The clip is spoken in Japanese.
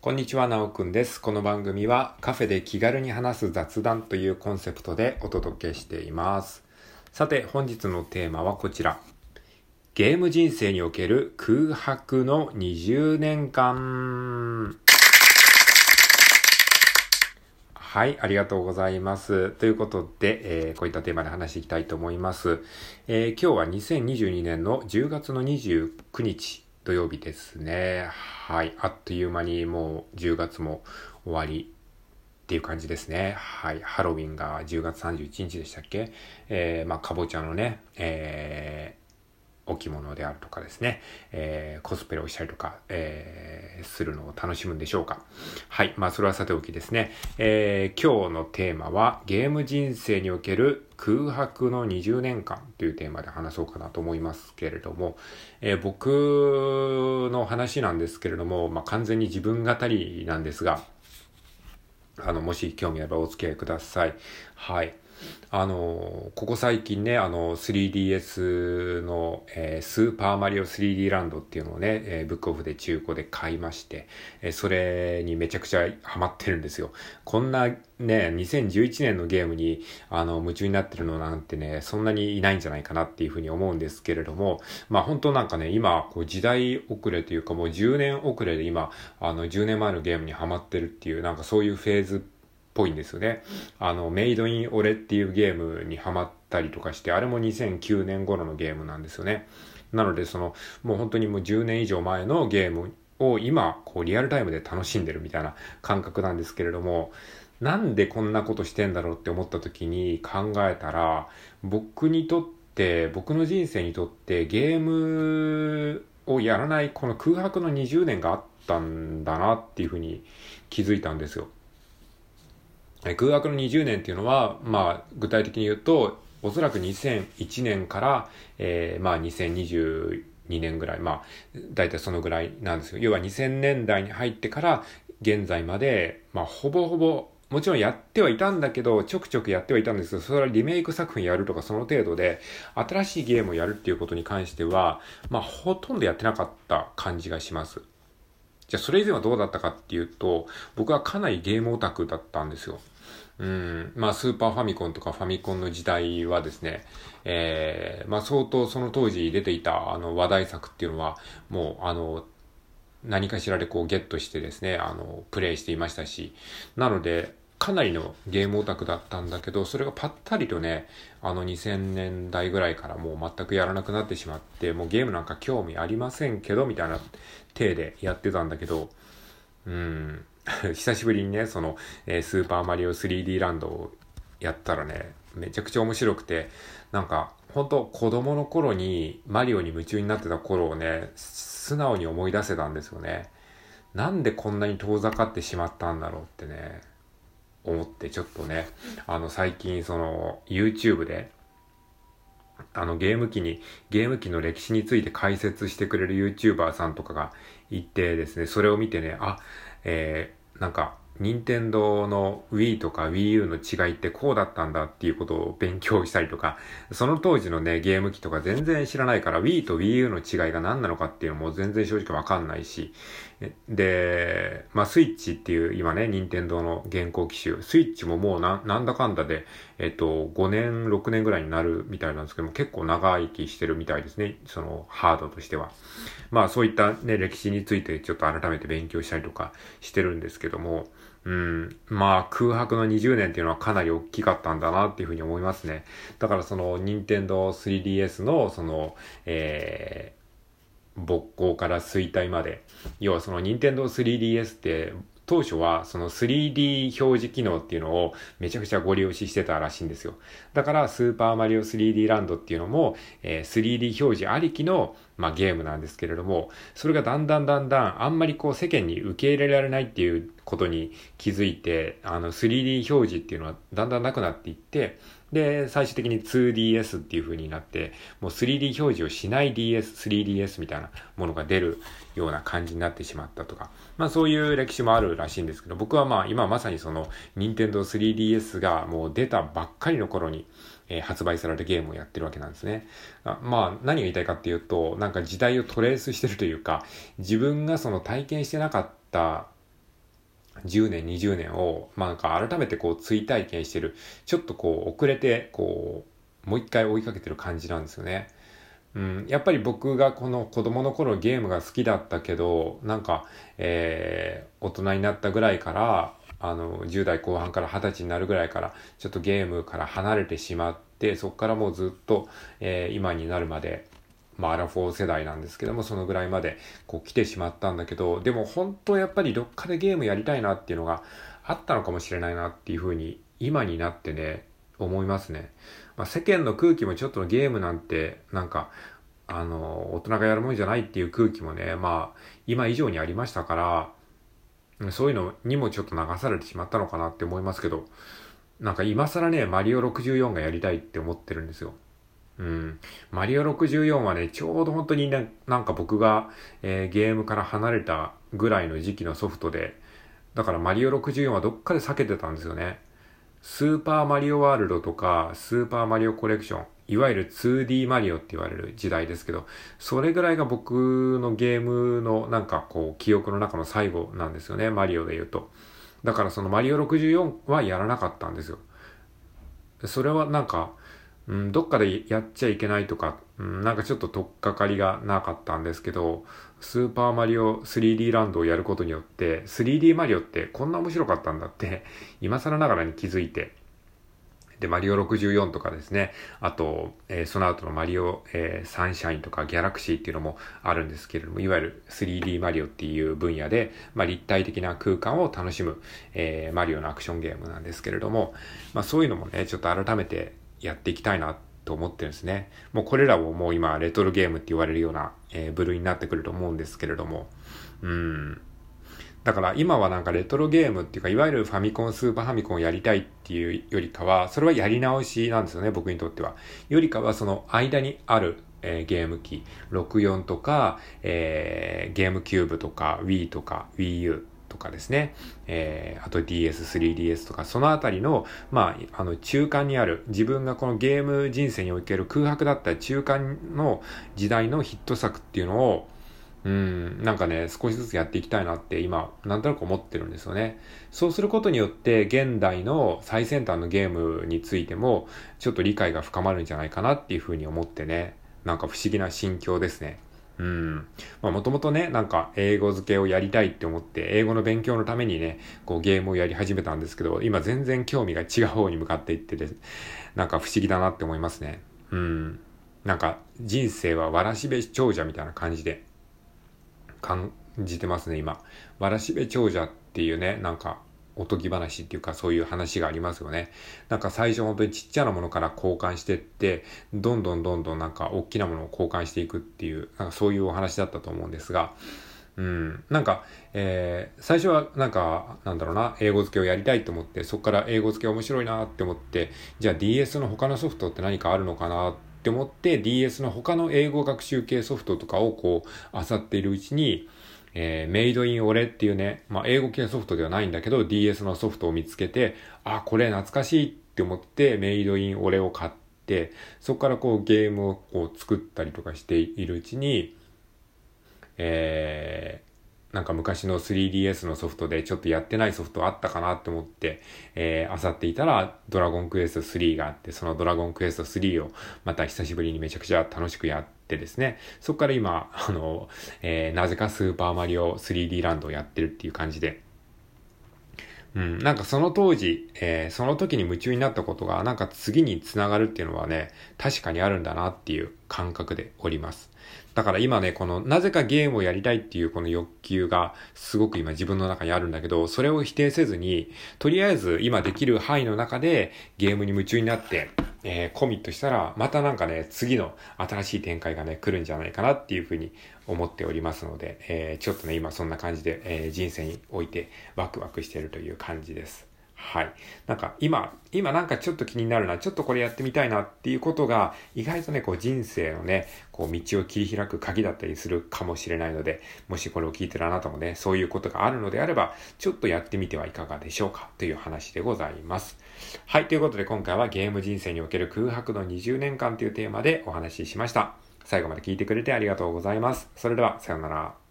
こんにちは、なおくんです。この番組はカフェで気軽に話す雑談というコンセプトでお届けしています。さて、本日のテーマはこちら。ゲーム人生における空白の20年間。はい、ありがとうございます。ということで、えーこういったテーマで話していきたいと思います。えー今日は2022年の10月の29日土曜日ですね。はい、あっという間にもう10月も終わりっていう感じですね。はい。ハロウィンが10月31日でしたっけ？えーまあ、かぼちゃのね、えー置物であるとかですね、えーコスプレをしたりとか、えーするのを楽しむんでしょうか。はい。まあ、それはさておきですね。えー今日のテーマは、ゲーム人生における空白の20年間というテーマで話そうかなと思いますけれども、えー僕の話なんですけれども、まあ、完全に自分語りなんですが、あの、もし興味あればお付き合いください。はい。あの、ここ最近ね、あの、3DS の、えースーパーマリオ 3D ランドっていうのをね、えーブックオフで中古で買いまして、えーそれにめちゃくちゃハマってるんですよ。こんなね、2011年のゲームに、あの、夢中になってるのなんてね、そんなにいないんじゃないかなっていうふうに思うんですけれども、まあ本当なんかね、今、こう時代遅れというかもう10年遅れで今、あの、10年前のゲームにハマってるっていう、なんかそういうフェーズっぽいんですよね。あの、メイドインオレっていうゲームにハマったりとかして、あれも2009年頃のゲームなんですよね。なので、その、もう本当にもう10年以上前のゲームを今、こうリアルタイムで楽しんでるみたいな感覚なんですけれども、なんでこんなことしてんだろうって思った時に考えたら、僕にとって、僕の人生にとってゲームをやらないこの空白の20年があったんだなっていうふうに気づいたんですよ。空白の20年っていうのは、まあ、具体的に言うと、おそらく2001年から、えーまあ、2022年ぐらい、まあ、大体そのぐらいなんですよ。要は2000年代に入ってから、現在まで、まあ、ほぼほぼ、もちろんやってはいたんだけど、ちょくちょくやってはいたんですけど、それはリメイク作品やるとかその程度で、新しいゲームをやるっていうことに関しては、まあ、ほとんどやってなかった感じがします。じゃあ、それ以前はどうだったかっていうと、僕はかなりゲームオタクだったんですよ。うん。まあ、スーパーファミコンとかファミコンの時代はですね、えー、まあ、相当その当時出ていた、あの、話題作っていうのは、もう、あの、何かしらでこうゲットしてですね、あの、プレイしていましたし、なので、かなりのゲームオタクだったんだけど、それがパッタリとね、あの2000年代ぐらいからもう全くやらなくなってしまって、もうゲームなんか興味ありませんけど、みたいな体でやってたんだけど、うん、久しぶりにね、その、えースーパーマリオ 3D ランドをやったらね、めちゃくちゃ面白くて、なんか、本当子供の頃にマリオに夢中になってた頃をね、素直に思い出せたんですよね。なんでこんなに遠ざかってしまったんだろうってね、思ってちょっとね、あの最近その YouTube で、あのゲーム機に、ゲーム機の歴史について解説してくれる YouTuber さんとかがいてですね、それを見てね、あ、えー、なんか、任天堂の Wii とか Wii U の違いってこうだったんだっていうことを勉強したりとか、その当時のね、ゲーム機とか全然知らないから Wii と Wii U の違いが何なのかっていうのも全然正直わかんないし、で、まあスイッチっていう今ね、任天堂の現行機種、スイッチももうななんだかんだで、えっと、5年、6年ぐらいになるみたいなんですけども、結構長生きしてるみたいですね、そのハードとしては。まあそういったね、歴史についてちょっと改めて勉強したりとかしてるんですけども、うん、まあ空白の20年っていうのはかなり大きかったんだなっていうふうに思いますね。だからその任天堂 3DS のその、えー、勃興から衰退まで、要はその任天堂 3DS って当初はその 3D 表示機能っていうのをめちゃくちゃご利用ししてたらしいんですよ。だからスーパーマリオ 3D ランドっていうのも、え 3D 表示ありきの、まあ、ゲームなんですけれども、それがだんだんだんだんあんまりこう世間に受け入れられないっていうことに気づいて、あの 3D 表示っていうのはだんだんなくなっていって、で、最終的に 2DS っていう風になって、もう 3D 表示をしない DS、3DS みたいなものが出るような感じになってしまったとか、まあそういう歴史もあるらしいんですけど、僕はまあ今まさにその任天堂 3DS がもう出たばっかりの頃に、えー発売されたゲームをやってるわけなんですね。あまあ何が言いたいかっていうと、なんか時代をトレースしてるというか、自分がその体験してなかった10年、20年を、まあなんか改めてこう追体験してる、ちょっとこう遅れて、こう、もう一回追いかけてる感じなんですよね。うん、やっぱり僕がこの子供の頃ゲームが好きだったけど、なんか、えー、大人になったぐらいから、あの、10代後半から20歳になるぐらいから、ちょっとゲームから離れてしまって、そこからもうずっと、えー、今になるまで、まあ、アラフォー世代なんですけども、そのぐらいまでこう来てしまったんだけど、でも本当やっぱりどっかでゲームやりたいなっていうのがあったのかもしれないなっていうふうに、今になってね、思いますね。まあ、世間の空気もちょっとゲームなんて、なんか、あの、大人がやるもんじゃないっていう空気もね、まあ、今以上にありましたから、そういうのにもちょっと流されてしまったのかなって思いますけど、なんか今更ね、マリオ64がやりたいって思ってるんですよ。うん。マリオ64はね、ちょうど本当にね、なんか僕が、えー、ゲームから離れたぐらいの時期のソフトで、だからマリオ64はどっかで避けてたんですよね。スーパーマリオワールドとか、スーパーマリオコレクション、いわゆる 2D マリオって言われる時代ですけど、それぐらいが僕のゲームのなんかこう、記憶の中の最後なんですよね、マリオで言うと。だからそのマリオ64はやらなかったんですよ。それはなんか、うん、どっかでやっちゃいけないとか、うん、なんかちょっと取っかかりがなかったんですけど、スーパーマリオ 3D ランドをやることによって、3D マリオってこんな面白かったんだって、今更ながらに気づいて、で、マリオ64とかですね、あと、えー、その後のマリオ、えー、サンシャインとかギャラクシーっていうのもあるんですけれども、いわゆる 3D マリオっていう分野で、まあ、立体的な空間を楽しむ、えー、マリオのアクションゲームなんですけれども、まあ、そういうのもね、ちょっと改めてやっていきたいなと思ってるんですね。もうこれらをもう今レトロゲームって言われるような、えー、部類になってくると思うんですけれども、うん。だから今はなんかレトロゲームっていうか、いわゆるファミコン、スーパーファミコンをやりたいっていうよりかは、それはやり直しなんですよね、僕にとっては。よりかはその間にある、えー、ゲーム機、64とか、えー、ゲームキューブとか、Wii とか、Wii U とかですね、えー、あと DS、3DS とか、そのあたりの、まあ、あの、中間にある、自分がこのゲーム人生における空白だった中間の時代のヒット作っていうのを、うん、なんかね、少しずつやっていきたいなって今、なんとなく思ってるんですよね。そうすることによって、現代の最先端のゲームについても、ちょっと理解が深まるんじゃないかなっていうふうに思ってね、なんか不思議な心境ですね。うん。まあもともとね、なんか英語付けをやりたいって思って、英語の勉強のためにね、こうゲームをやり始めたんですけど、今全然興味が違う方に向かっていってて、なんか不思議だなって思いますね。うん。なんか人生はわらしべ長者みたいな感じで感じてますね、今。わらしべ長者っていうね、なんかおとぎ話っていうかそういう話がありますよね。なんか最初本当にちっちゃなものから交換してって、どんどんどんどんなんか大きなものを交換していくっていう、なんかそういうお話だったと思うんですが、うん。なんか、えー、最初はなんか、なんだろうな、英語付けをやりたいと思って、そこから英語付け面白いなって思って、じゃあ DS の他のソフトって何かあるのかなって思って、DS の他の英語学習系ソフトとかをこう、漁っているうちに、えー、メイドインオレっていうね、まあ、英語系ソフトではないんだけど、DS のソフトを見つけて、あ、これ懐かしいって思って、メイドインオレを買って、そこからこうゲームをこう作ったりとかしているうちに、えなんか昔の 3DS のソフトでちょっとやってないソフトあったかなって思って、えー、漁っていたら、ドラゴンクエスト3があって、そのドラゴンクエスト3をまた久しぶりにめちゃくちゃ楽しくやってですね、そこから今、あの、えー、なぜかスーパーマリオ 3D ランドをやってるっていう感じで、うん、なんかその当時、えー、その時に夢中になったことが、なんか次に繋がるっていうのはね、確かにあるんだなっていう感覚でおります。だから今ね、この、なぜかゲームをやりたいっていうこの欲求がすごく今自分の中にあるんだけど、それを否定せずに、とりあえず今できる範囲の中でゲームに夢中になって、えー、コミットしたら、またなんかね、次の新しい展開がね、来るんじゃないかなっていうふうに思っておりますので、えー、ちょっとね、今そんな感じで、えー、人生においてワクワクしてるという感じです。はい。なんか今、今なんかちょっと気になるな、ちょっとこれやってみたいなっていうことが、意外とね、こう人生のね、こう道を切り開く鍵だったりするかもしれないので、もしこれを聞いてるあなたもね、そういうことがあるのであれば、ちょっとやってみてはいかがでしょうかという話でございます。はい。ということで今回はゲーム人生における空白の20年間というテーマでお話ししました。最後まで聞いてくれてありがとうございます。それでは、さようなら。